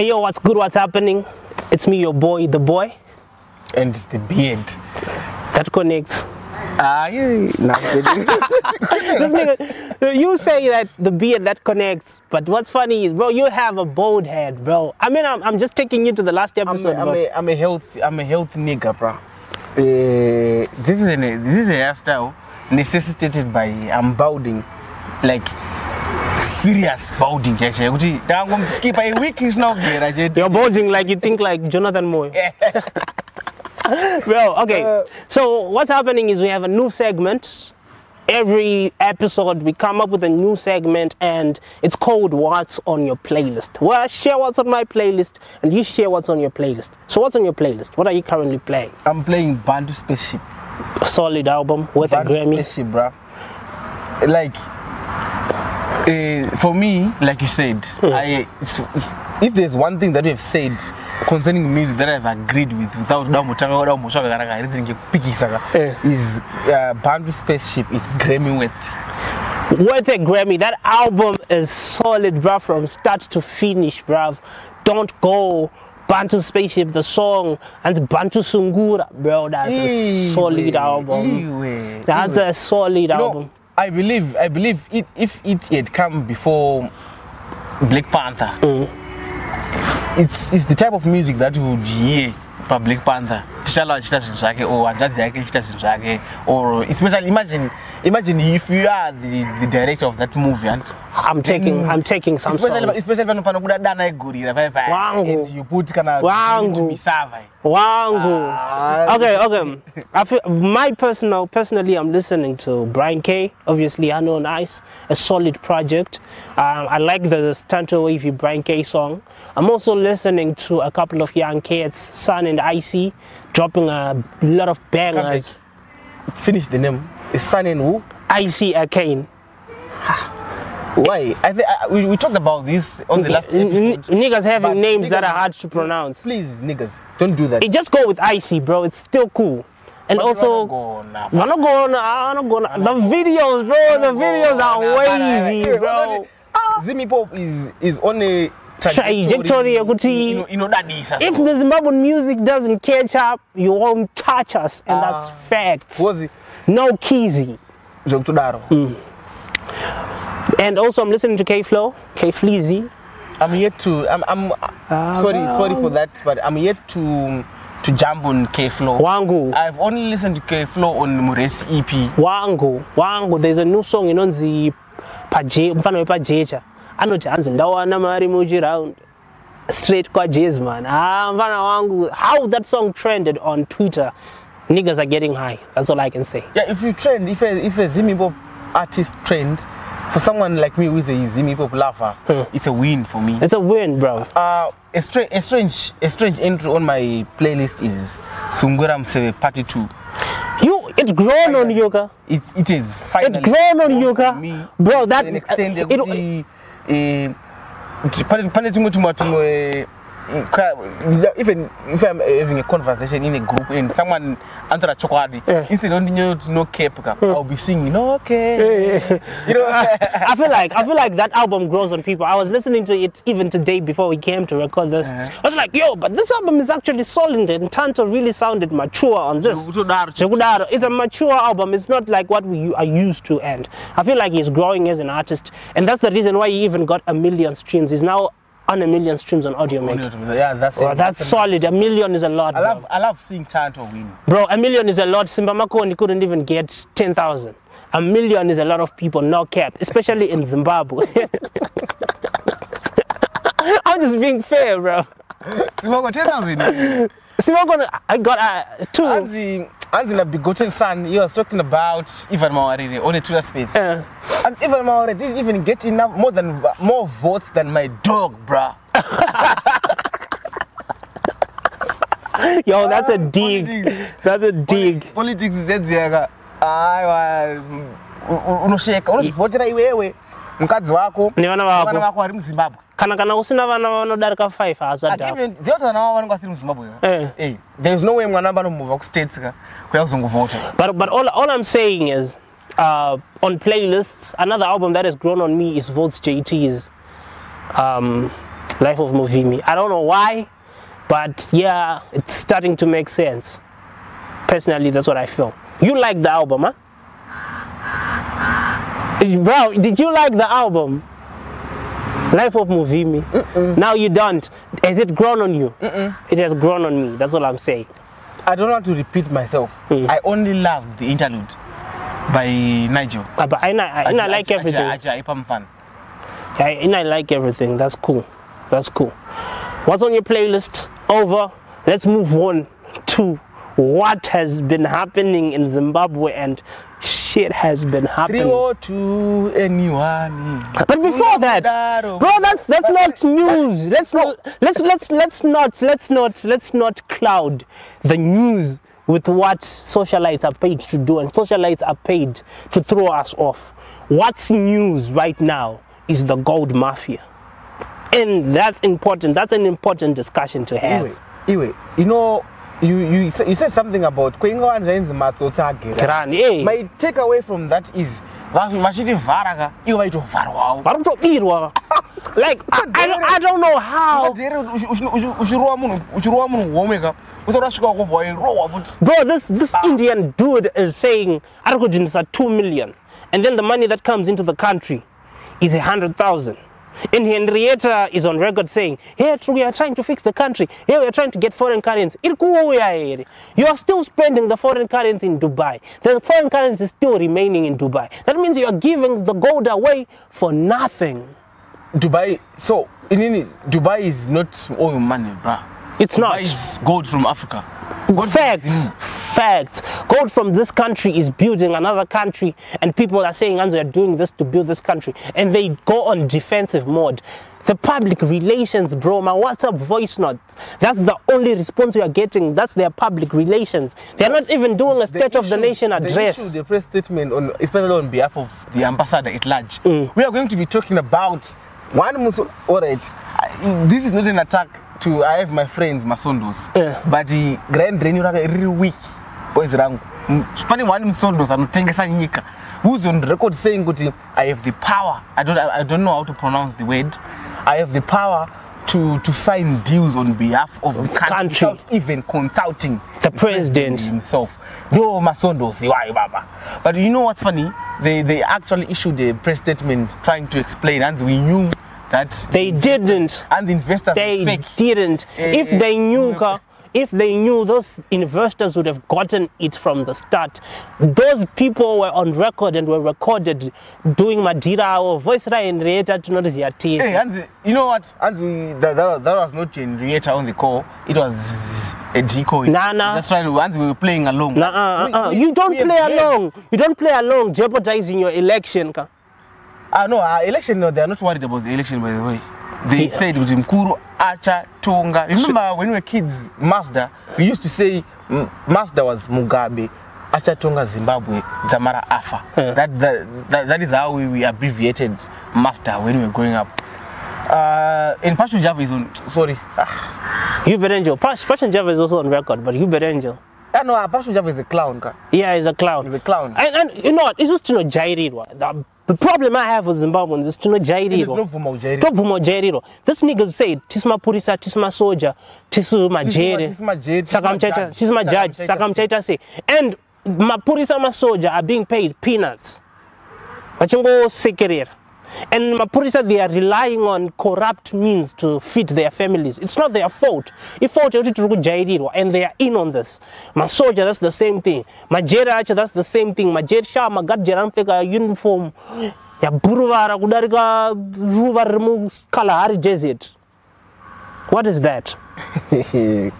Hey yo, what's good? What's happening? It's me, your boy, the boy and the beard. that connects. Ah, yeah. No, This nigga, you say that the beard that connects, but what's funny is, bro, you have a bald head, bro. I mean, I'm, I'm just taking you to the last I'm, episode, a, I'm, a, I'm a healthy, I'm a healthy nigga, bro. Uh, this is an, this is a hairstyle necessitated by I'm balding, like serious balding. Actually, kuti ndangomskipa a week zvinogera chete. You're bulging like you think like Jonathan Moore. well okay. Uh, so what's happening is we have a new segment. Every episode we come up with a new segment and it's called What's on Your Playlist. Well, I share what's on my playlist and you share what's on your playlist. So what's on your playlist? What are you currently playing? I'm playing Bantu Spaceship. A solid album with a Grammy. Spaceship, bro. Like, uh, for me, like you said, Hmm. I, if there's one thing that we have said concerning music that I've agreed with without damutanga kuda mutsvaga kana karizini ngekupikisa Eh. is uh, Bantu Spaceship is Grammy worth. Worth a Grammy. That album is solid, bruv, from start to finish, bruv. Don't go. Bantu Spaceship, the song, and Bantu Sungura, bro. That's a solid album. That's a solid album. I believe I believe it, if it had come before Black Panther, Mm. it's it's the type of music that you would hear by Black Panther. Tishala achita zvinhu zvake or hanzvadzi yake ichita zvinhu zvake or especially imagine imagine if you are the, the director of that movie and I'm taking, I'm taking some especially songs. especially panofana kuda dana egurira pai pai Wangu. and you put kana Wangu. misava Wangu. Ah. Okay, okay. I feel my personal, personally, I'm listening to Brian K. Obviously, I know Nice, a solid project. Um, I like the Stanto Wavy Brian K. song. I'm also listening to a couple of young kids, Sun and Icy, dropping a lot of bangers. finish the name is Sun and who Icy uh, Akane. Why? I think we, we talked about this on the last episode. Niggas having names that are hard to pronounce. Please, niggas, don't do that. It just go with Icy, bro. It's still cool. And But also, wanna go now. I'm not going. I'm not going. The videos, bro. The videos are wavy, bro. Zimmy Pop is is on a Trajectory yekuti- ino- inodadisa. If the Zimbabwean music doesn't catch up, you won't touch us, and that's Ah. facts. Because No Kizzy. zvekutodaro. Mm. And also, I'm listening to K Flow, K Fleazy. I'm yet to. I'm. I'm Ah, sorry, sorry for that, but I'm yet to to jump on K Flow. Wangu, I've only listened to K Flow on Muresi EP. Wangu, Wangu. There's a new song inonzi paje mfano wepajecha anoti hanzi ndawana mari muchiround straight kwajez man ah mfana wangu how that song trended on twitter niggas are getting high that's all i can say Yeah, if you trend, if a if a Zimmy artist trend, for someone like me who is a Zimmy Pop lover, Hmm. it's a win for me. it's a win bro Uh, a, stra- a strange a strange entry on my playlist is Sungura Mseve Party 2. you it grown on yoga. It, it is finally it grown on yoga, me bro that to an extent it, Eh, e, pane tumwe tumatumwe even if I'm having a conversation in a group and someone answera chokwadi Yeah. instead of you no cap ka I'll be singing okay you know I feel like I feel like that album grows on people. I was listening to it even today before we came to record this. Uh-huh. I was like, yo, but this album is actually solid and Tanto really sounded mature on this. It's a mature album. It's not like what we are used to, and I feel like he's growing as an artist, and that's the reason why he even got a million streams. He's now on a million streams on Audio Maker. yeah that's Well, that's solid. A million is a lot, I bro. I love seeing Tanto win Bro, a million is a lot. Simba Makoni couldn't even get 10,000. A million is a lot of people, no cap, especially in Zimbabwe. I'm just being fair, bro. Zimbabwe 10,000 Simba Makoni, I got uh, two. Anzi Anzi na Bigoten son he was talking about Evan Mawarire on a Twitter space Uh, And even Maure didn't even get enough more than more votes than my dog, bruh. yo, that's a dig. politics. That's a dig. Politics zedziyaka. Aiwa unosheka unozvivhotera iwewe mukadzi wako Nevana vako. vana vako vari muzimbabwe kana kana usina vana vanodarika 5 hazvadhako ziva kuti vana vavo vanenge vasiri muzimbabwe Eh. Eh, there is no way mwana vanomovha kustates ka kuya kuzongovhota But but all, all I'm saying is, uh, on playlists, another album that has grown on me is Voltz JT's um, Life of Movimi. I don't know why, but yeah, it's starting to make sense. Personally, that's what I feel. You like the album, huh? Bro, did you like the album? Life of Movimi. Now you don't. Has it grown on you? It has grown on me. That's all I'm saying. I don't want to repeat myself. Mm. I only love the interlude by Nigel. Uh, But I, I, I like everything. Acha ipa mfano. I, and I like everything. That's cool. That's cool. What's on your playlist? Over. Let's move on to what has been happening in Zimbabwe and shit has been happening. 302 anyone. But before that, bro, that's that's not news. Let's not let's let's let's not let's not let's not cloud the news with what socialites are paid to do and socialites are paid to throw us off. What's news right now is the gold mafia. And that's important. That's an important discussion to have. Anyway, Iwe, you know, you, you, sa- you said something about kwenga in the matsotsa Kirani, eh. My takeaway from that is va- vachiti vhara ka ivo vaitovharwawo Varikutobirwa. like I, I, don't, I don't know how uchirowa munhu uchirowa munhu home ka usati wasvika kovha wairohwa futi Bro, this this Indian dude is saying Arukujinisa two million, and then the money that comes into the country is a hundred thousand. And Henrietta is on record saying, "Hey, we are trying to fix the country. Hey, we are trying to get foreign currency. You are still spending the foreign currency in Dubai. The foreign currency is still remaining in Dubai. That means you are giving the gold away for nothing. dubai so inini dubai is not oil money bra It's not. gold from africa Gold Facts. Facts. Gold from this country is building another country, and people are saying, and they are doing this to build this country, and they go on defensive mode. The public relations, bro, my WhatsApp voice notes. That's the only response we are getting. That's their public relations. They're not even doing a state of the nation They address. issued a press statement on, especially on behalf of the ambassador at large. Mm. We are going to be talking about one Muso. All right, I- this is not an attack to. I have my friends Masondos, Yeah. but the grand renew raka really weak. Boys rangu. Pane one Masondos anotengesa nyika. Who's on record saying kuti I have the power. I don't. I, I don't know how to pronounce the word. I have the power. To, to sign deals on behalf of the country, country. without even consulting The president. himself. No Masondo siwai baba. But you know what's funny? They they actually issued a press statement trying to explain, and we knew that They didn't. and the investors They fake. didn't. Eh, If they knew, eh, ka, if they knew, those investors would have gotten it from the start. Those people were on record and were recorded doing Madira or voice Henrietta to not Hey, and you know what? And that, that, that was not generator on the call. It was a decoy. Nah, nah. That's right. And we were playing along. Nah, uh, uh, we- you don't play along. You don't play along, jeopardizing your election. Ka. Ah, no, our election, no, they are not worried about the election, by the way. They Yeah. said with Mkuru, Acha, Tonga. Remember when we were kids, Mazda, we used to say Mazda was Mugabe, Acha Tonga, Zimbabwe, Zamara Afa. Yeah. That, that, that, that is how we, we abbreviated Mazda when we were growing up. Uh, and Pashu Java is on, sorry. Ah, Hubert Angel. Pas- Passion Java is also on record, but Hubert Angel. ah, no, Pashu Java is a clown. ka. Yeah, he's a clown. He's a clown. And, and you know what? It's just to know Jairirwa. The, the problem I have with Zimbabweans is to know There's no Jairirwa. Vuma Ujeri. tobvuma ujairiro. This niggas said tisi mapurisa tisi masoja tisi majere saka muchaita- tisi majaji saka muchaita sei and mapurisa masoja are being paid peanuts. Vachingosekerera and mapurisa they are relying on corrupt means to feed their families. It's not their fault. Ifault yekuti tiri kujairirwa and they are in on this. Masoja that's the same thing. Majere acho that's the same thing. Majere shaa magadhijeri anopfeka uniform. Yabhuruvara kudarika ruva riri mukalahari desert what is that?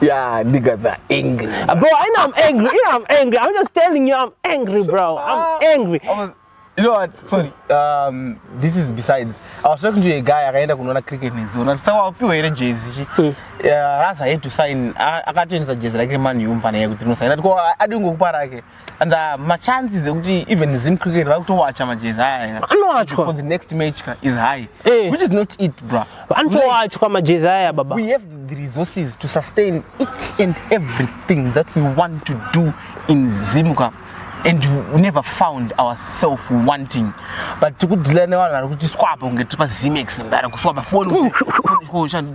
Yeah, niggas are angry. Uh, bro i know i'm angry. You know i'm angry. I'm just telling you i'm angry bro. I'm angry. I was, you know what? Sorry. Um, this is besides. I was talking to a guy akaenda kunoona cricket nezona saka wapiwa here jezi chi raza had to sign a- akatengesa jezi rake man u mfana yekuti rinosaina tiko adi kungokupa rake anza machances ekuti even zim cricket vari kutowacha majezi aya Anowachwa. for the next match ka is high Eh. which is not it bra vanotowachwa majezi aya baba we have the resources to sustain each and everything that we want to do in Zimka. And we never found ourselves wanting. But tikudhila nevanhu vari kuti swapa kunge tiri pazimex ndari kuswapa foni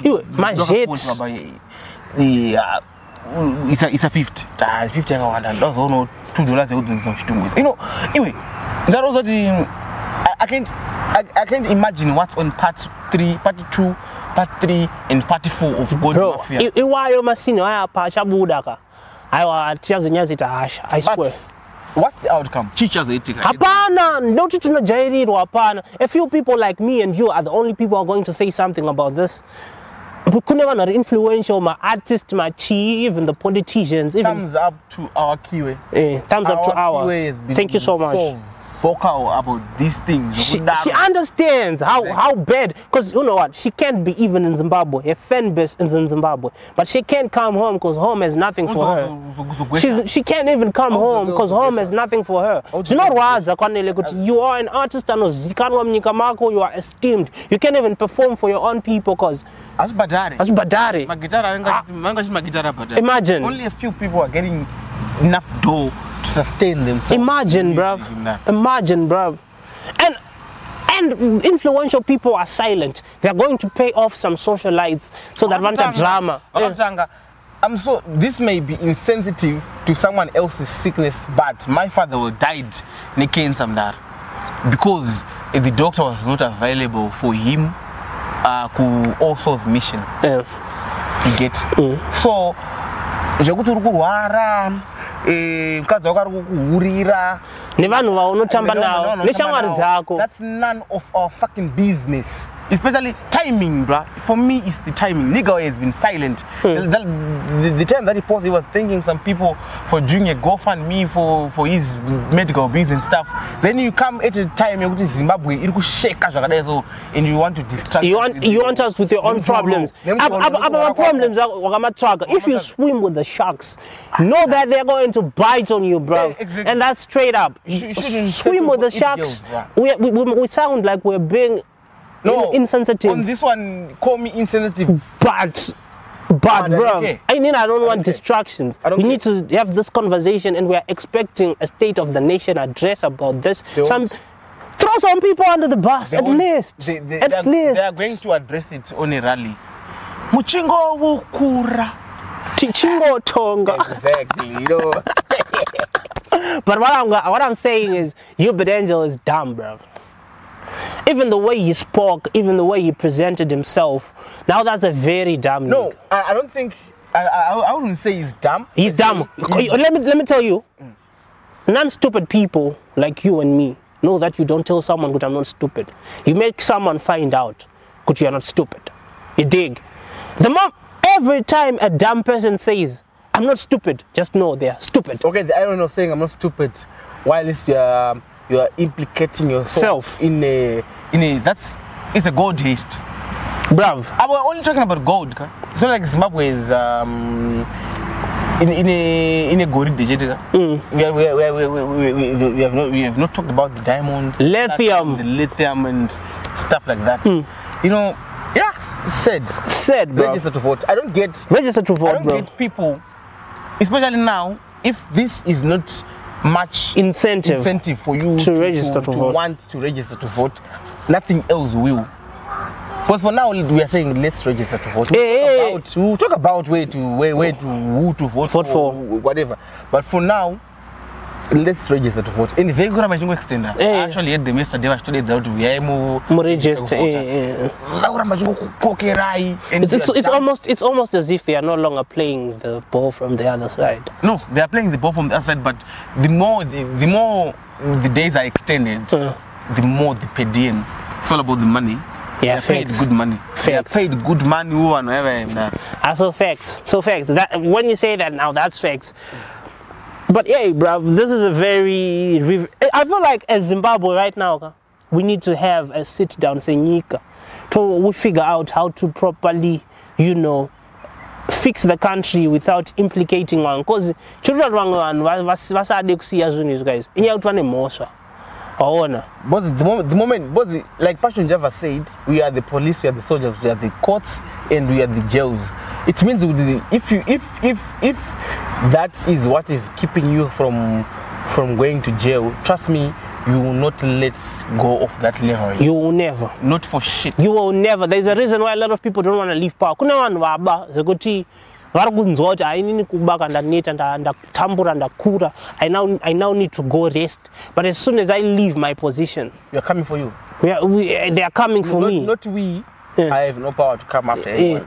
Iwe, majet. isa isa 50 ta 50 yakawanda ndazoona 2 dollars yekudzingisa muchitungu isa ino iwe ndaroza kuti I- can't, I, I can't imagine what's on part 3 part 2 part 3 and part 4 of god bro mafia. iwayo masini ayapa achabuda ka. Aiwa tichazonyadzita hasha i swear. but what's the outcome? Chichazoitika hapana! Ndoti tinojairirwa hapana? A few people like me and you are the only people who are going to say something about this. Kuna kune vanhu vari influential maartist chief, even the politicians even thumbs up to our kiwe. Eh, thumbs up to our our Kiwe has been thank you so much. so vocal about these things. She, she understands how, how bad because you know what? She can't be even in zimbabwe. Her fan base is in zimbabwe. But she can't come home because home has nothing for her. Uzokuzogwesha. She's, she can't even come home because home has nothing for her. Audzogwesha. zvinorwadza kwanele kuti you. Are an artist anozivikanwa munyika mako you are esteemed. You can't even perform for your own people because Hazvibhadhare. azvibhadhare magitara anga achiti- ah. vanga vachiti magitara abhadhare. Uh, Imagine. only a few people are getting enough dough to sustain themselves. Imagine in bruv. imagine bruv. And and influential people are silent. They're going to pay off some socialites so that vanta Vakatanga- drama. I'm so this may be insensitive to someone else's sickness, but my father died in cancer mdara because eh, the doctor was not available for him uh, ku all mission Yeah. you get? So zvekuti uri kurwara eh, mukadzi wako ari kukuhurira. Nevanhu vaunotamba No, no, no, navo neshamwari dzako. That's none of our fucking business. Especially timing, bruh. For me, it's the timing. Nigga has been silent. Hmm. The, the, the time that he posted, he was thanking some people for doing a GoFundMe for, for his medical bills and stuff. Then you come at a time yekuti Zimbabwe kusheka zvakadai so and you want to distract you want, you want us with your own problems Nemutoro, apa nemutoro wako. maproblems wakamatsvaga if you swim with the sharks know that they're going to bite on you bro Yeah, exactly. and that's straight up You sh- shouldn't swim with the sharks girls, we, we, we sound like we're being No, insensitive On this one, call me insensitive. But, but, bro, care. I mean, I don't want care. distractions. We need to have this conversation, and we are expecting a state of the nation address about this. They Some throw some people under the bus They at won't- least. They, they, at they, are, least. they are going to address it on a rally. Muchingo wukura. Tichingo tonga. Exactly, you know. But what I'm what I'm saying is, Uebert Angel is dumb, bro. Even the way he spoke, even the way he presented himself, now that's a very dumb. no, nigga. I, I don't think. I, I, I wouldn't say he's dumb. He's dumb. He's- Let me let me tell you, mm. non-stupid people like you and me know that you don't tell someone that I'm not stupid. You make someone find out that you're not stupid. You dig? The mom every time a dumb person says I'm not stupid, just know they're stupid. Okay, the irony of saying I'm not stupid, while it's you are you are implicating yourself Self. in a in a that's it's a gold haste. Bruv. I was only talking about gold. It's not like Zimbabwe is um in in a in a gold digit. Mm. We, are, we, are, we, are, we, we, we, have not we have not talked about the diamond, Lithium. the lithium and stuff like that. Mm. You know, yeah, said Said, bro. register to vote. I don't get Register to I vote, don't bro. get people, especially now, if this is not much Incentive. incentive for you To register to vote. want to register to vote, nothing else will. But for now, we are saying let's register to vote. We'll Hey, eh, talk hey, hey. about, we'll talk about where to where, where to who to vote, Vote for. whatever. But for now, let's register to vote. And Zai kuramba extender. Hey. I actually yesterday. I studied that we are mu Muregister. voter. eh, eh. Vakuramba chingokukokerai, and It's, it's, we are it's almost it's almost as if they are no longer playing the ball from the other side. No, they are playing the ball from the other side but the more the, the more the days are extended, Mm. the more the per diems. It's all about the money. Yeah, they are paid good money. They are Facts. paid good money. Who and whatever. Ah, so facts. So facts. That when you say that now, that's facts. But yeah, bro, this is a very. I feel like as Zimbabwe right now, we need to have a sit down, Senyika, to we figure out how to properly, you know, fix the country without implicating one. Because children vanhu va- vas- vasade kusiya zvinhu izvi guys inyaya yekuti vane mhosva waona But the moment, the moment, like Passion Java said, we are the police, we are the soldiers, we are the courts, and we are the jails. It means if you, if, if, if that is what is keeping you from, from going to jail, trust me, you will not let go of that leverage. you will never not for shit. you will never there's a reason why a lot of people don't want to leave power kune vanhu vaba zvekuti vari kunzwa kuti hainini kubaka ndaneta nda- ndakutambura ndakura I now, i now need to go rest but as soon as i leave my position We are coming for you. we are, we, eh, they are coming for not, me Not we. Yeah. I have no power to come after eh, anyone.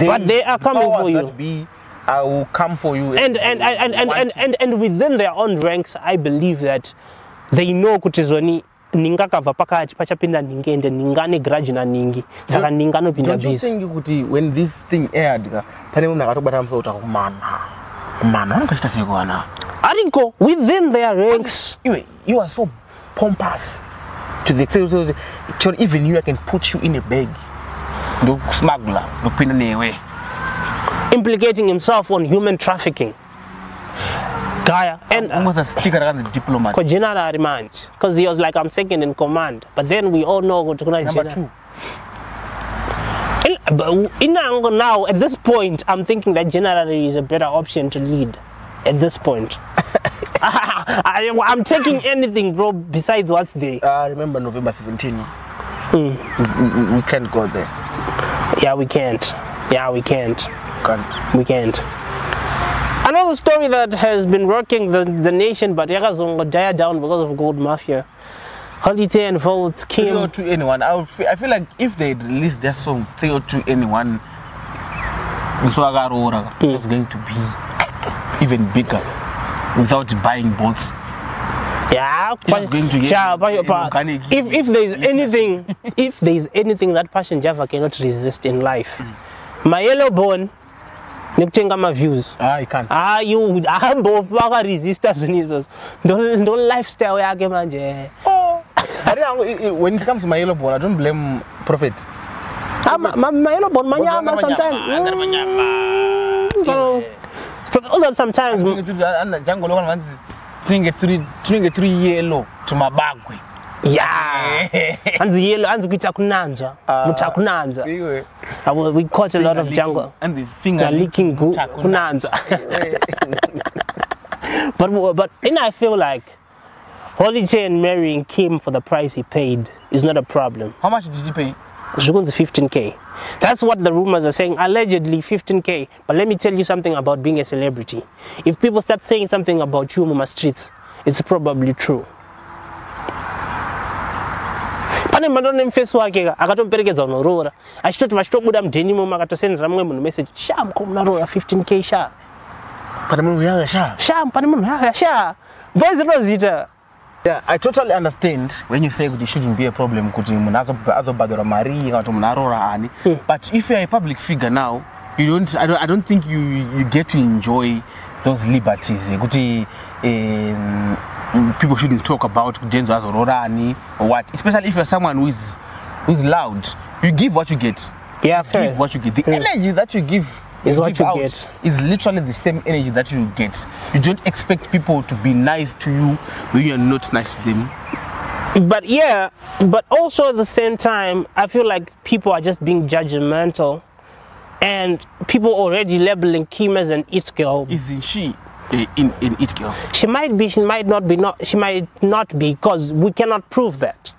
Eh. But they are the coming for you. That be, I will come for you. and and and and, and, and, and, and within their own ranks i believe that they know kuti zvoni ninga kabva pakati pachapinda ningi ende ninga ane grudge naningi saka ninga anopinda think kuti when this thing aired, ka, pane munhu akatobata musoro kuti kumana. Kumana? Vanokachita sei kuwana? Ariko within their ranks. iwe you are so pompous. To the extent kuti chero even you I can put you in a bag. Ndokusmagula ndokupinda newe. Implicating himself on human trafficking gaya and almost a sticker rakanzi diplomat. Ko general manje because he was like i'm second in command. But then we all know kuti kuna number two. In- now at this point i'm thinking that general is a better option to lead at this point. I, i'm taking anything bro besides what's there. Uh, remember november 17 we, we, we can't go there. Yeah we can't. Yeah we can't. Can't. We can't another story that has been rocking the, the nation but yakazongo died down because of gold mafia. Holy Ten and Voltz kim 302 anyone I, feel, I feel like if they released their song 302 anyone Nswagarora Mm. was going to be even bigger without buying boats Yeah, It was going to get in- but- but if if there's anything, if there's anything that Passion Java cannot resist in life, my yellow bone, nikutenga ma views. ah, I can't. Ah, you ahambofaka resista zvonizo ndo ndo lifestyle yake manje. Ari yangu, i- i- when it comes to my yellow ball I don't blame prophet. Ah, ma- ma- my yellow bone manyama Manyama, sometimes. andari manyama. Mm, so- but also sometimes. Tinenge tiri- ana- jango lokana vanzi tinenge tiri tinenge tiri yellow tumabagwe yeah and the yellow hanzi kuita kunanzva Ah. muta kunanzva Uh, we- we caught a lot of jungle and the finger na licking gu- Takuna. kunanza but but and I feel like Holy Ten and marrying Kim for the price he paid is not a problem. how much did he pay Zhugun's 15k. That's what the rumors are saying. Allegedly 15k. But let me tell you something about being a celebrity. If people start saying something about you, Mama Streets, it's probably true. Pane mhando nemufesi wake ka, akatomperekedza unorora achitoti vachitobuda mudhenimo makatosendera mumwe munhu message sha muko munarora 15k sha. Pane munhu yanga sha? Sha pane munhu yaya sha. Boys rinozita Yeah, I totally understand when you say kuti it shouldn't be a problem kuti munhu azo- azobhadhara mari kana kuti munhu aroora ani. But if you're a public figure now you don't, I, don't, I don't think you, you get to enjoy those liberties yekuti um, people shouldn't talk about kuti jenzo azoroora ani or what especially if you're someone who is, who is loud you give what you get yeah fair give what you get. The energy that you give Is what give you out get. is literally the same energy that you get. You don't expect people to be nice to you when you're not nice to them. but yeah but also at the same time i feel like people are just being judgmental and people already labeling kim as an it girl Isn't she in in it girl? she might be she might not be not she might not be because we cannot prove that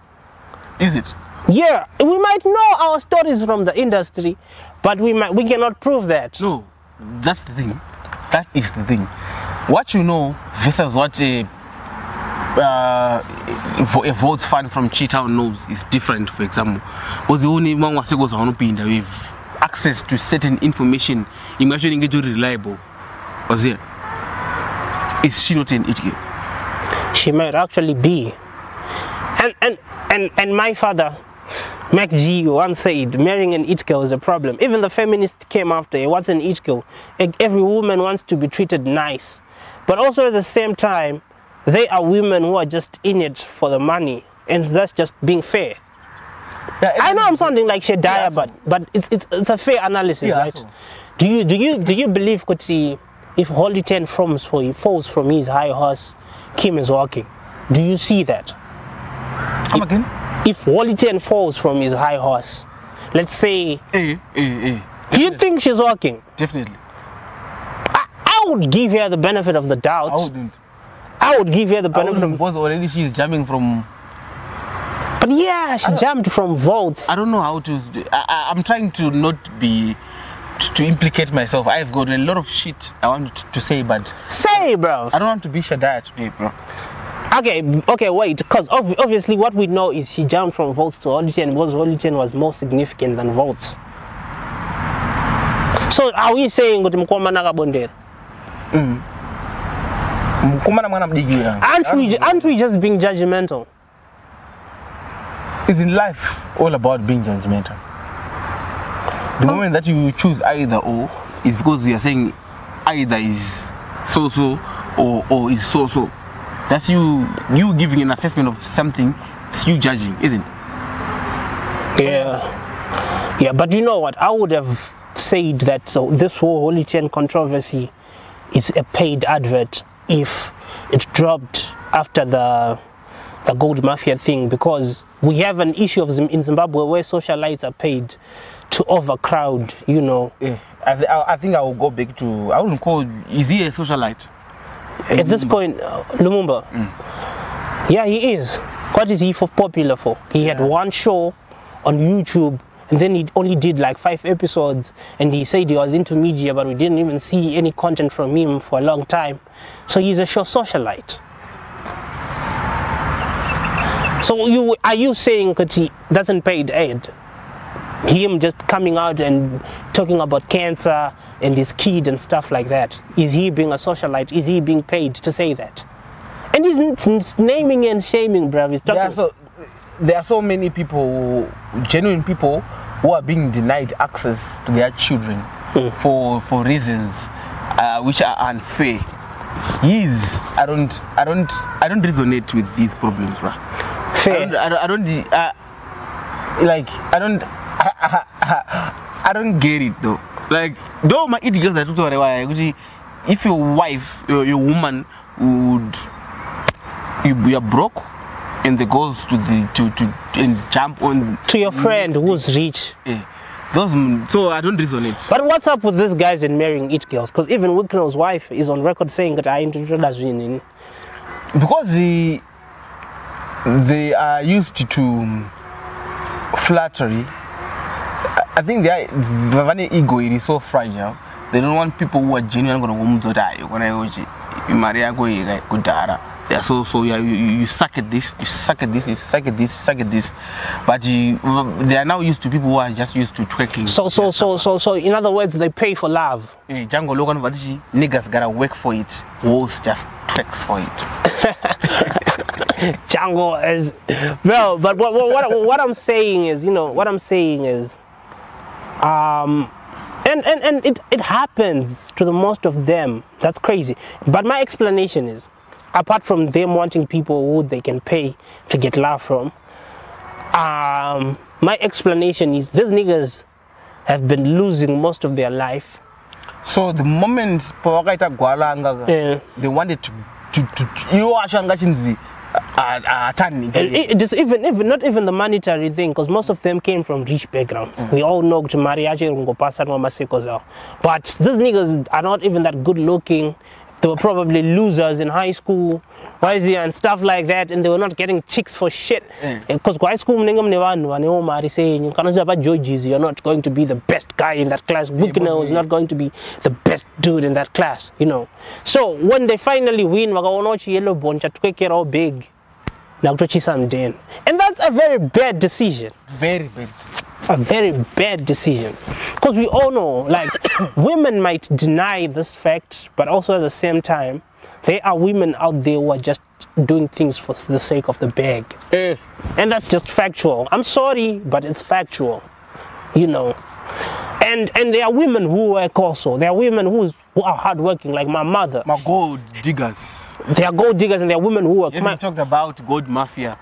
Is it? yeah we might know our stories from the industry but we might we cannot prove that No, that's the thing. That is the thing. What you know versus what a uh, a votes fund from Cheetown knows is different. For example, was the only one was goes on with access to certain information. Imagine get reliable. Was it? Is she not an idiot? she might actually be. And and and and my father, Mac G, once said marrying an it girl is a problem. Even the feminist came after. What's an it girl? Every woman wants to be treated nice, but also at the same time, they are women who are just in it for the money, and that's just being fair. Yeah, I know I'm sounding like Shadaya, Yeah, but but it's it's it's a fair analysis, Yeah, right? Do you do you do you believe Kuti if Holy Ten falls falls from his high horse, Kim is walking? Do you see that? Come again? If Holy Ten falls from his high horse, let's say, Eh, eh, eh. do you think she's walking? Definitely. I, I would give her the benefit of the doubt. I wouldn't. I would give her the benefit of. because already she's jumping from. But yeah, she jumped from Voltz. I don't know how to. I, I, I'm trying to not be. To, to implicate myself, I've got a lot of shit I want to, to say, but Say, bro. I don't want to be Shaddai today, bro. Okay, okay, wait. Because ob- obviously, what we know is she jumped from Voltz to Holy Ten because Holy Ten was more significant than Voltz. So are we saying kuti mukoma nakabondera? Kumana mwana mm. mdigi uya. Aren't we, aren't we just being judgmental? Is in life all about being judgmental? The moment that you choose either or is because you are saying either is so so or or is so so. That's you you giving an assessment of something. It's you judging, isn't it? Yeah. Yeah, but you know what? I would have said that so this whole Holy Ten controversy is a paid advert if it dropped after the the gold mafia thing because we have an issue of in Zimbabwe where socialites are paid to overcrowd, you know. Yeah. I, th- I think I will go back to. I wouldn't call. Is he a socialite? At this point, uh, Lumumba, yeah, he is. What is he for popular for? He had one show on YouTube, and then he only did like five episodes, and he said he was into media, but we didn't even see any content from him for a long time. So he's a show socialite. So you are you saying that he doesn't pay the aid? Him just coming out and talking about cancer and his kid and stuff like that. Is he being a socialite? Is he being paid to say that? And he's naming and shaming, bruv. He's talking. There are so there are so many people, genuine people, who are being denied access to their children for for reasons uh, which are unfair. He's I don't I don't I don't resonate with these problems, bro. I fair. don't I don't, I don't uh, like I don't I, don't get it though. Like though my it girls that about why if your wife your, your woman would you, are broke and they goes to the to to and jump on To your friend who's rich. eh, those so I don't resonate. But what's up with these guys and marrying it girls? Because even Wicknell's wife is on record saying that I introduced her to you. because the they are used to flattery I- think their vavane ego it is so fragile. They don't want people who are genuine gonna kumudza kuti ayi kona iwochi imari yako iyi kai kudhara they are so so yeah, you, you, suck at this you suck at this you suck at this you suck at this. But you, they are now used to people who are just used to twerking. So, so, so, so, so, in other words, they pay for love. Eh, jango loko anobva tichi niggas gotta work for it. Wolves just twerks for it. Django is, bro. But what, what, what, what I'm saying is, you know, what I'm saying is, um, and and and it it happens to the most of them. That's crazy. But my explanation is, apart from them wanting people who they can pay to get love from, um, my explanation is these niggas have been losing most of their life. so the moment pavakaita Yeah. they wanted to to iwo acho anga chinzi And it, it's even even not even the monetary thing because most of them came from rich backgrounds. We all know kuti mari yacho iri kungopasa maseko but these niggas are not even that good looking they were probably losers in high school and stuff like that and they were not getting chicks for shit. Because Mm. because high school munenge mune vanhu vanewo mari senyu kana uchiva pageorges you're not going to be the best guy in that class. Wicknell is not going to be the best dude in that class you know. So when they finally win vakaonawo chiyellow bone chatwekerawo big nakutochisa mudheni and that's a very bad decision. Very bad. A very bad decision. Because we all know like women might deny this fact but also at the same time there are women out there who are just doing things for the sake of the bag. Eh. And that's just factual. I'm sorry but it's factual you know. And and there are women who work also. There are women who's, who are hardworking like my mother. My gold diggers they are gold diggers and there are women who work. You My- haven't talked about gold mafia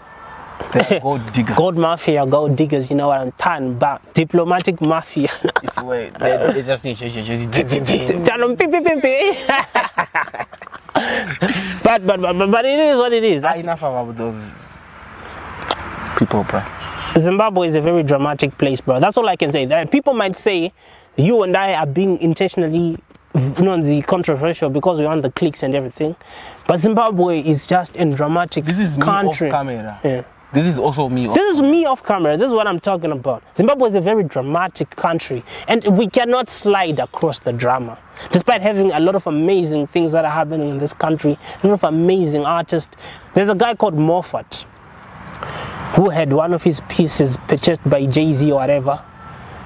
gold diggers. Gold mafia gold diggers you know what i'm talking about. Diplomatic mafia. If you were they, they just need just just Tell 'em, "Pip, pip, pip, pip." but, but but but it is what it is. Ah, enough about those people bro zimbabwe is a very dramatic place bro that's all i can say. People might say you and i are being intentionally you know, the controversial because we want the clicks and everything. But Zimbabwe is just a dramatic This is me country. off camera. Yeah. This is also me off. This is me off camera. This is what I'm talking about. Zimbabwe is a very dramatic country, and we cannot slide across the drama. Despite having a lot of amazing things that are happening in this country, a lot of amazing artists. There's a guy called Moffat who had one of his pieces purchased by Jay Z or whatever.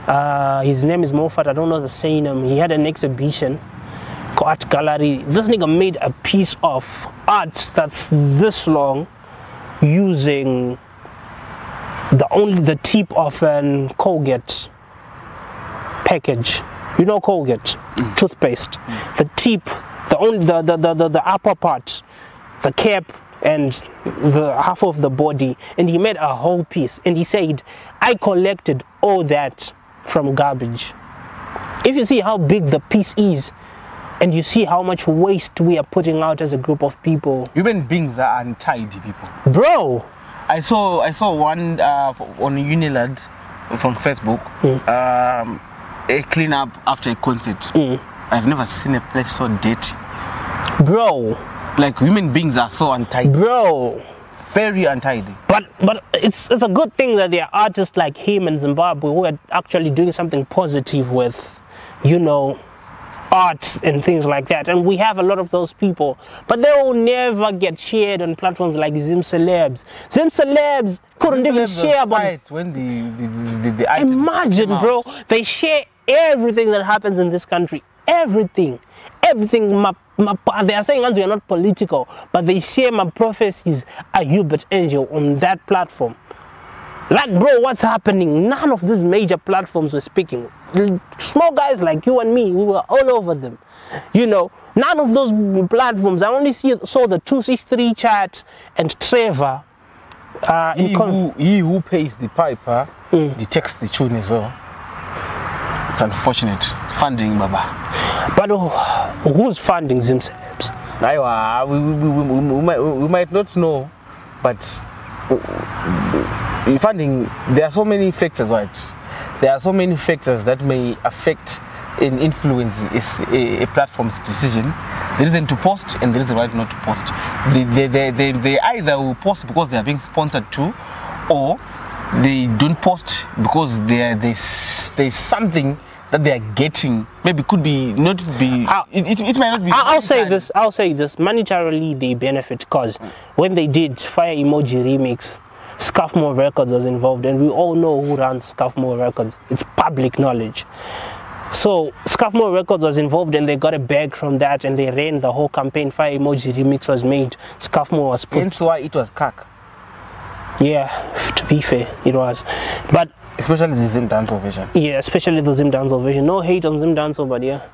Uh, his name is Moffat. I don't know the surname. He had an exhibition, art gallery. This nigga made a piece of art that's this long using the only the tip of an Colgate package. You know Colgate toothpaste. The tip, the only the, the, the, the, the upper part, the cap and the half of the body, and he made a whole piece. And he said, I collected all that from garbage. If you see how big the piece is, and you see how much waste we are putting out as a group of people, Human beings are untidy people. bro, I saw I saw one uh, on Unilad from Facebook. Um, a cleanup after a concert. I've never seen a place so dirty. bro, Like human beings are so untidy, bro. Very untidy. But but it's it's a good thing that there are artists like him in Zimbabwe who are actually doing something positive with, you know, arts and things like that. And we have a lot of those people, but they will never get shared on platforms like Zim Celebs. Zim Celebs couldn't even Celebs share about. when the the, the, the Imagine, bro, they share everything that happens in this country. Everything. Everything. My, my, they are saying we are not political, but they share my prophecies, a Uebert Angel, on that platform. Like, bro, what's happening? None of these major platforms were speaking. Small guys like you and me, we were all over them. You know, none of those platforms. I only see, saw the 263 chat and Trevor. Uh, He con- who, he who pays the piper Mm. detects the tune as well. It's unfortunate. Funding, Baba. but uh, who's funding Zim Celebs? We, we, we, we, might, we might not know, but in funding, there are so many factors, right? There are so many factors that may affect and influence a, a platform's decision. The reason to post and there the right not to post. They, they, they, they, either will post because they are being sponsored to, or they don't post because there's, there's something that they are getting. Maybe could be not be. Ah. it, it, it might not be. I'll say this. I'll say this. Monetarily, they benefit because when they did Fire Emoji Remix, Scuffmore Records was involved, and we all know who runs Scuffmore Records. It's public knowledge. So Scuffmore Records was involved, and they got a bag from that, and they ran the whole campaign. Fire Emoji Remix was made. Scuffmore was put. Hence why it was cack. Yeah, to be fair, it was. But Especially the Zim dancehall version. yeah, especially the Zim Danzo version. No hate on Zim Danzo, but yeah,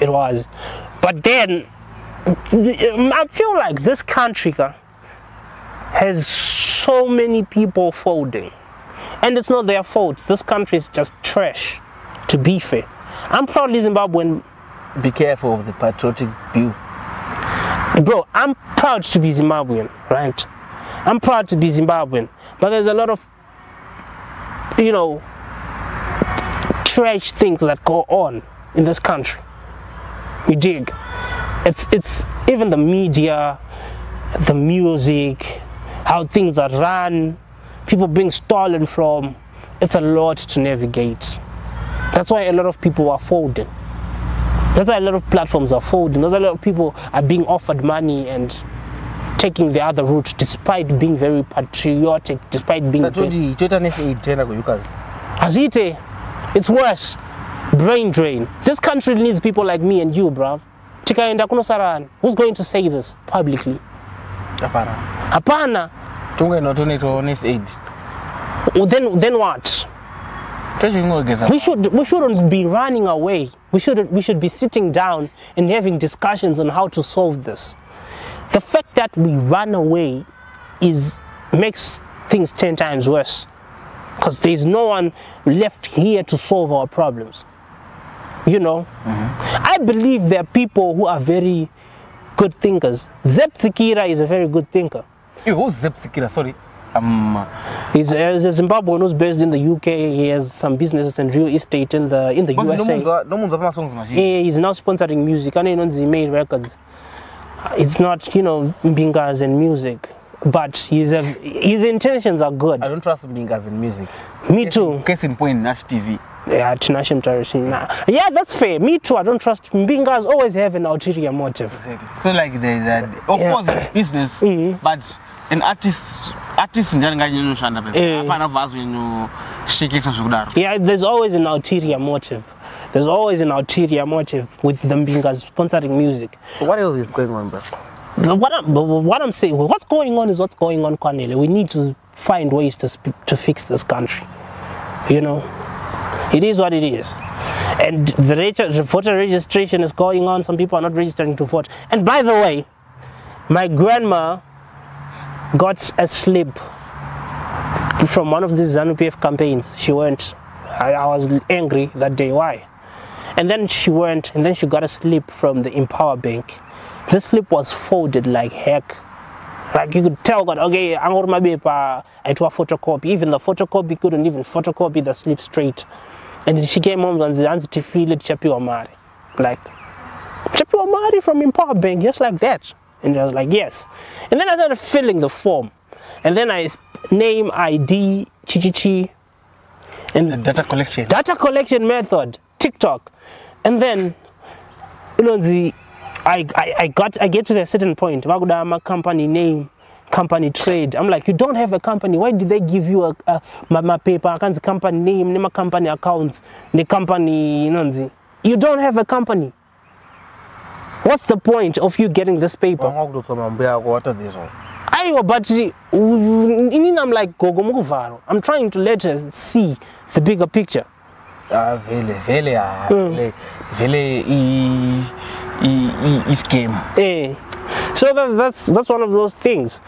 it was. But then, I feel like this country has so many people folding. And it's not their fault. This country is just trash, to be fair. I'm proudly Zimbabwean. Be careful of the patriotic view. Bro, I'm proud to be Zimbabwean, right? I'm proud to be Zimbabwean. But there's a lot of, you know, trash things that go on in this country. You dig? It's it's even the media, the music, how things are run, people being stolen from. It's a lot to navigate. That's why a lot of people are folding. That's why a lot of platforms are folding. That's why a lot of people are being offered money and taking the other route despite being very patriotic, despite being toita nese tena kuyukazi. Azite, it's worse. Brain drain. This country needs people like me and you, bruv. Tikaenda kunosarani. Who's going to say this publicly? Hapana. Hapana. Tunge notoneto nese aid. Then, then what? We should we shouldn't be running away. We should we should be sitting down and having discussions on how to solve this. The fact that we run away is makes things ten times worse. Because there's no one left here to solve our problems. You know? I believe there are people who are very good thinkers. Zeb Zikira is a very good thinker. Hey, who's Zeb Sikira? Sorry. I'm. Uh, He's, he's a Zimbabwean who's based in the UK. He has some businesses and real estate in the in the Because no USA. no apa songs. Yeah, he's now sponsoring music. I know he made records. It's not, you know, Mbingas and music, but he's a, his intentions are good. I don't trust Mbingas in music. Me too. Case in point, Nash TV. Yeah, Tinashe Mtarisi. Nah. Yeah, that's fair. Me too. I don't trust Mbingas. Always have an ulterior motive. Exactly. So like the, the of Yeah. course it's business, Mhm. but an artist artist njani nganyinoshanda pe. Eh. Afana vazo inoshekesa zvekudaro. Yeah, there's always an ulterior motive. There's always an ulterior motive with the Mbingas sponsoring music. So what else is going on, bro? But What I'm, what I'm saying, what's going on is what's going on, Cornelia. We need to find ways to sp- to fix this country. You know, it is what it is. And the, reg- voter registration is going on. Some people are not registering to vote. And by the way, my grandma got a slip from one of these ZANU PF campaigns. She went. I, I was angry that day. Why? And then she went, and then she got a slip from the Empower Bank. The slip was folded like heck. Like you could tell, God, okay, I'm going uh, to a photocopy. Even the photocopy couldn't even photocopy the slip straight. And then she came home and said, "Auntie, feel it, Chapi Omari. Like, Chapi Omari from Empower Bank, just like that. And I was like, yes. And then I started filling the form. And then I name, ID, Chichichi, and The data collection. data collection method, TikTok, and then you know the I, I, I got I get to a certain point. Magudama company name, company trade. I'm like, you don't have a company. Why did they give you a, a my, my paper? I can't company name, name company accounts, the company you know the you don't have a company. What's the point of you getting this paper? Wanga kutosoma mbuya yako watadzizvo. Aiwa, but uh, inini I'm like. I'm trying to let her see the bigger picture. Ah, vele vele ah, Mm. vele vele i scam. Eh. So that, that's that's one of those things.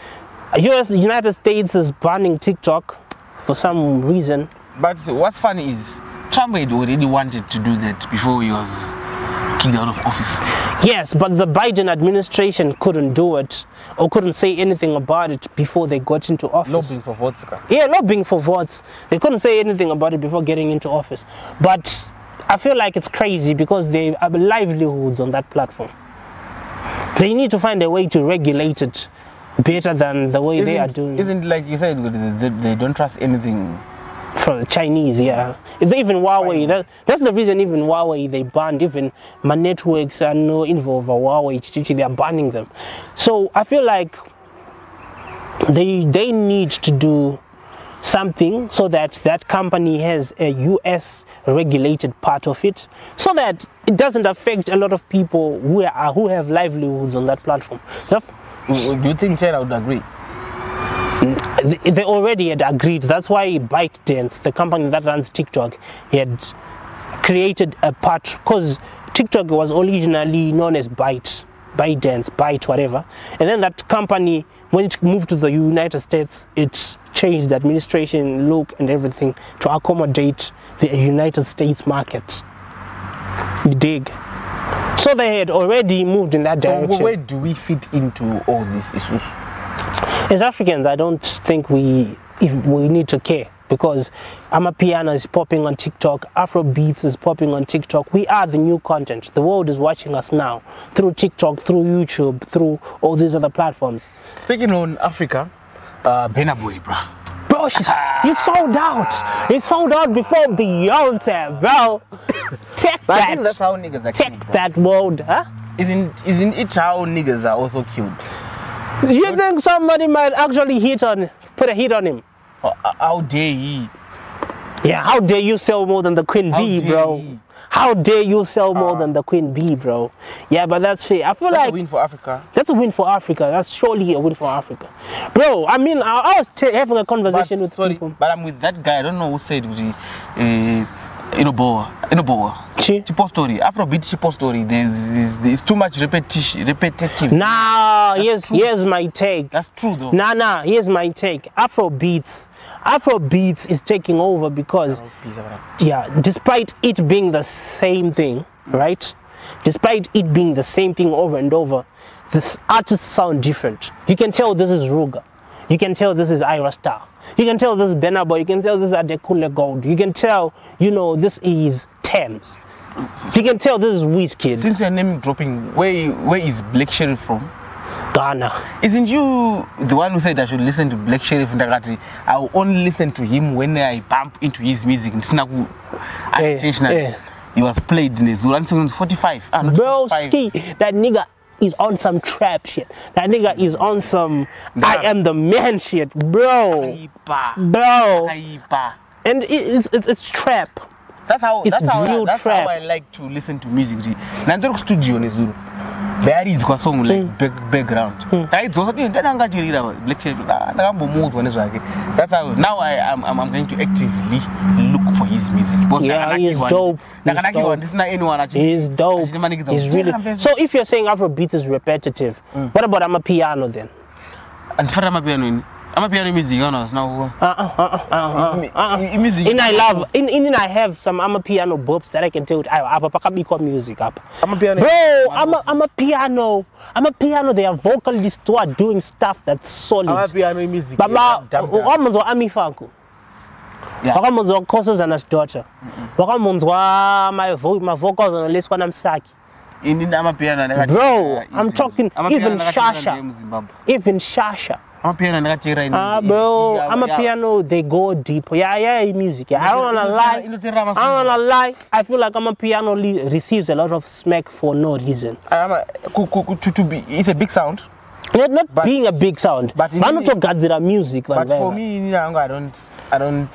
US, the United States is banning TikTok for some reason. But what's funny is Trump had already wanted to do that before he was kicked out of office. Yes, but the Biden administration couldn't do it or couldn't say anything about it before they got into office. Lobbying for vodka. Yeah, lobbying for votes. They couldn't say anything about it before getting into office. But I feel like it's crazy because they have livelihoods on that platform. They need to find a way to regulate it better than the way they are doing. Isn't like you said they, they, they don't trust anything. From the Chinese, yeah. Even Huawei, that, that's the reason even Huawei they banned even my networks are no involved with Huawei, they are banning them. So I feel like they they need to do something so that that company has a US regulated part of it so that it doesn't affect a lot of people who are who have livelihoods on that platform. Do you think China would agree? They already had agreed. That's why ByteDance, the company that runs TikTok, had created a part because TikTok was originally known as Byte, ByteDance, Byte, whatever. And then that company, when it moved to the United States, it changed the administration look and everything to accommodate the United States market. You dig? So they had already moved in that So direction. where do we fit into all these issues? As Africans, I don't think we if we need to care because Amapiano is popping on TikTok, Afro Beats is popping on TikTok. We are the new content. The world is watching us now through TikTok, through YouTube, through all these other platforms. Speaking on Africa, uh, Burna Boy, bro. Bro, she's, you sold out. You sold out before Beyonce, bro. Check But I think that's that. how niggas are Check that world, huh? Isn't isn't it how niggas are also killed? You think somebody might actually hit on, put a hit on him? Uh, how dare he? Yeah, how dare you sell more than the Queen How Bee, bro? he? How dare you sell more Ah. than the Queen Bee, bro? Yeah, but that's fair. I feel That's like a win for Africa. that's a win for Africa. That's surely a win for Africa, bro. I mean, I, I was t- having a But, conversation with sorry, people. but I'm with that guy. I don't know who said. Uh, Inoboa. Inoboa. Chi? Chipo story. Afrobeat Chipo story. There's, there's, there's too much repetition, repetitive. Nah, here's true. here's my take. That's true though. Nah, nah. Here's my take. Afro beats, Afro beats is taking over because yeah, despite it being the same thing, right? Despite it being the same thing over and over, this artists sound different. You can tell this is Ruger. you can tell this is Ayra Starr. You can tell this is Burna Boy. You can tell this is Adekunle Gold. You can tell, you know, this is Tems. You can tell this is Wizkid, Since you're name dropping, where where is Black Sherif from? Ghana. Isn't you the one who said I should listen to Black Sherif Ndakati? I will only listen to him when I bump into his music. Ndisina ku unintentionally. eh. He was played in the Zuran 45. Ah, not Bro, 45. ski, that nigga is on some trap shit. That nigga is on some I am the man shit, bro. Bro. And it, it's, it's, it's trap. That's how It's that's how real that's trap. how I like to listen to music. Nandoro studio got song like mm. back, background. Right? Mm. So something that anga chirira Black Sherif. Ah, Ndakambomudzwa nezvake. That's how now I am I'm, I'm going to actively look for his music. Because Yeah, he is ndakanakiwa- dope. He's ndakanakiwa dope. ndisina anyone achiti- He's dope. achiti He's really. So if you're saying Afrobeat is repetitive, mm. what about Amapiano then? Andifarira amapiano ini. Amapiano music ana asina kuwa. Uh uh uh uh uh uh. uh. i- music- In I love in in I have some Amapiano bobs that I can tell I apa pakabikwa music up. Amapiano. Bro, I'm a, Amapiano. I'm a piano. They are vocalists who are doing stuff that's solid. Amapiano music. Baba, wakamuzwa Amifanku. Yeah. Wakamuzwa Nkosazana's daughter. Wakamuzwa my vo my vocals on Leswa Namsaki. Ini amapiano. Bro, I'm talking even Shasha. Even Shasha. Amapiano ndakatera ini Ah, bro, I'm a piano. They go deep. Yeah, yeah, music. Yeah. I don't wanna lie. I don't wanna lie. I feel like I'm a piano le- receives a lot of smack for no reason. Ku- to, to be it's a big sound Not, not But- being a big sound. vanotogadzira music. but for me ini yangu i don't i don't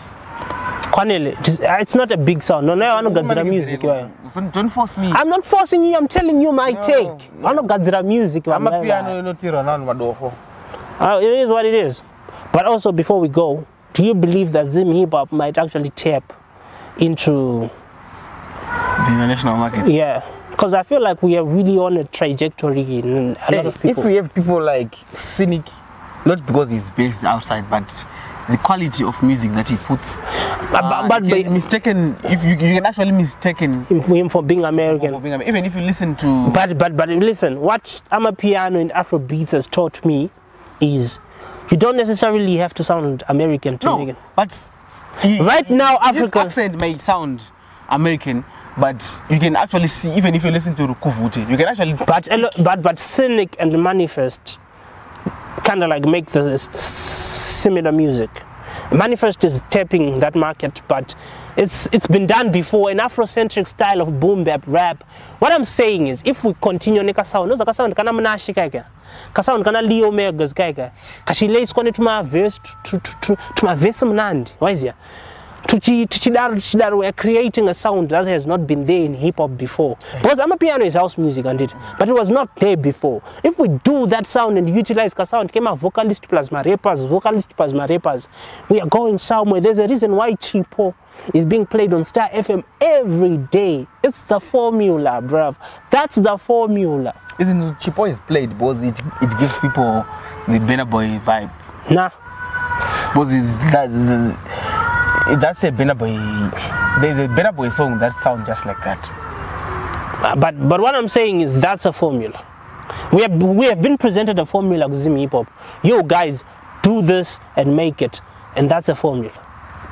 Kwanele, it's- it's not a big sound. No, no, vanogadzira music. vaya. don't, force me I'm not forcing you. I'm telling you my No, take. no. Vanogadzira music. amapiano inotirwa navanhu vadoko Uh, it is what it is. But also, before we go, do you believe that Zim Hip Hop might actually tap into, the international market yeah? Because I feel like we are really on a trajectory in a lot of if we have people like Synik not because he's based outside but the quality of music that he puts But- uh, but- you but- mistaken if you, you can actually mistaken him, him for being American. for being even if you listen to But but but listen, what Amapiano in Afrobeats has taught me is you don't necessarily have to sound American to make No, it. but he- Right he- now, Africa- accent may sound American, but you can actually see even if you listen to Kuvute, you can actually. But but but Synik and Manifest kind of like make the similar music. Manifest is tapping that market, but it's it's been done before an Afrocentric style of boom bap rap. What I'm saying is, if we continue nika sound, no zaka sound kana mnashi kaika, ka sound kana Leo Magozz kaika, kashile iskone tuma verse tu- tu- tu- tuma verse mnandi, wazia. Tuchidaro, we're creating a sound that has not been there in hip hop before. Because Amapiano is house music and it, but it was not there before. If we do that sound and utilize the sound, came a vocalist plus my rappers, vocalist plus my rappers, we are going somewhere. There's a reason why Chipo is being played on Star FM every day. It's the formula, bruv. That's the formula. Isn't Chipo is played because it it gives people the Burna Boy vibe. Nah. Because it's that the, that's a Burna Boy. There's a Burna Boy song that sounds just like that. Uh, But but what I'm saying is that's a formula. We have we have been presented a formula of Zim Hip Hop. Yo guys, do this and make it, and that's a formula.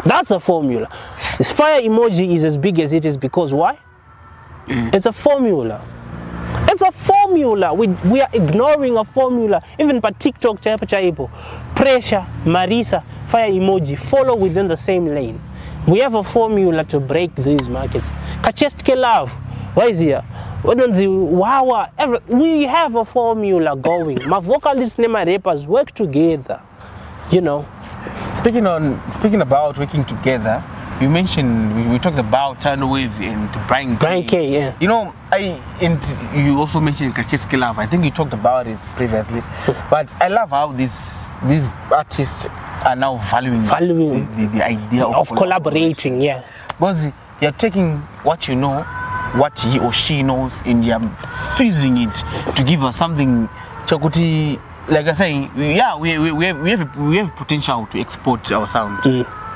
That's a formula. This fire emoji is as big as it is because why? It's a formula. It's a formula. We, we are ignoring a formula. Even by TikTok. Pressure, Marisa, fire emoji, follow within the same lane. We have a formula to break these markets. Kachestke love. Why is here? Wenonzi, Wawa, we have a formula going. My vocalists and my rappers work together. You know, Speaking on speaking about working together, you mentioned we, we talked about Tidal Wave and Brian. K. Brian K, yeah. You know, I and you also mentioned Kacheski Love. I think you talked about it previously, but I love how these these artists are now valuing, Valuing. the, the, the idea of, of collaborating, yeah. Because you're taking what you know, what he or she knows, and you're fusing it to give us something. Chakuti, like I say, yeah, we, we, we, have, we, have, we have potential to export our sound.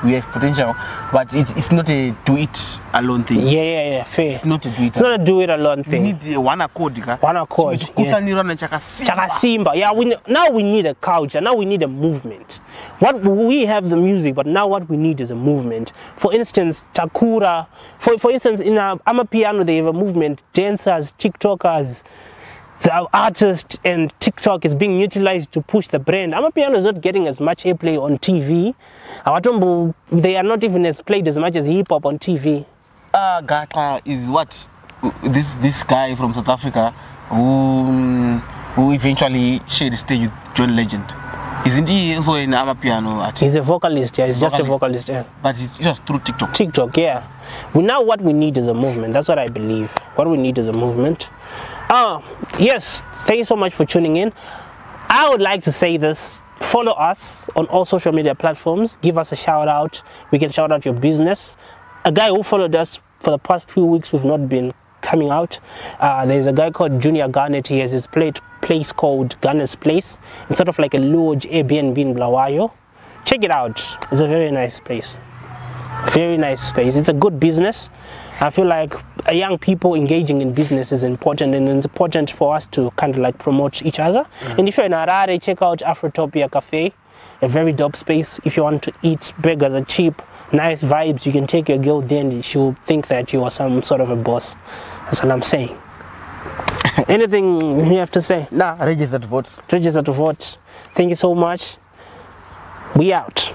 We have potential, but it, it's not a do it alone thing. Yeah, yeah, yeah, fair. It's not a do it. It's not a do it alone We thing. need uh, one accord. ka. One accord, Chimwe chikutsanirana chakasimba. Chakasimba. Yeah, we now we need a culture. Now we need a movement. What we have the music, but now what we need is a movement. For instance, Takura. For for instance, in uh, Amapiano, they have a movement. Dancers, TikTokers, the artist and TikTok is being utilized to push the brand. Amapiano is not getting as much airplay on TV. Awatombo, they are not even as played as much as hip hop on TV. Ah, Gata is what this this guy from South Africa who who eventually shared the stage with John Legend. Isn't he also an Amapiano artist? He's a vocalist. Yeah, he's just a Vocalist. vocalist. Yeah. But it's just through TikTok. TikTok, yeah. We now what we need is a movement. That's what I believe. What we need is a movement. Oh, yes. Thank you so much for tuning in. I would like to say this. Follow us on all social media platforms. Give us a shout out. We can shout out your business. A guy who followed us for the past few weeks, we've not been coming out. Uh, there's a guy called Junior Garnett. He has his plate, place called Garnett's Place. It's sort of like a lodge Airbnb in Bulawayo. Check it out. It's a very nice place very nice space. It's a good business. I feel like young people engaging in business is important, and it's important for us to kind of like promote each other. Mm. And if you're in Harare, check out Afrotopia Cafe, a very dope space. If you want to eat burgers are cheap, nice vibes, you can take your girl there, and she'll think that you are some sort of a boss. That's what I'm saying. Anything you have to say? Nah, register to vote. Register to vote. Thank you so much. We out.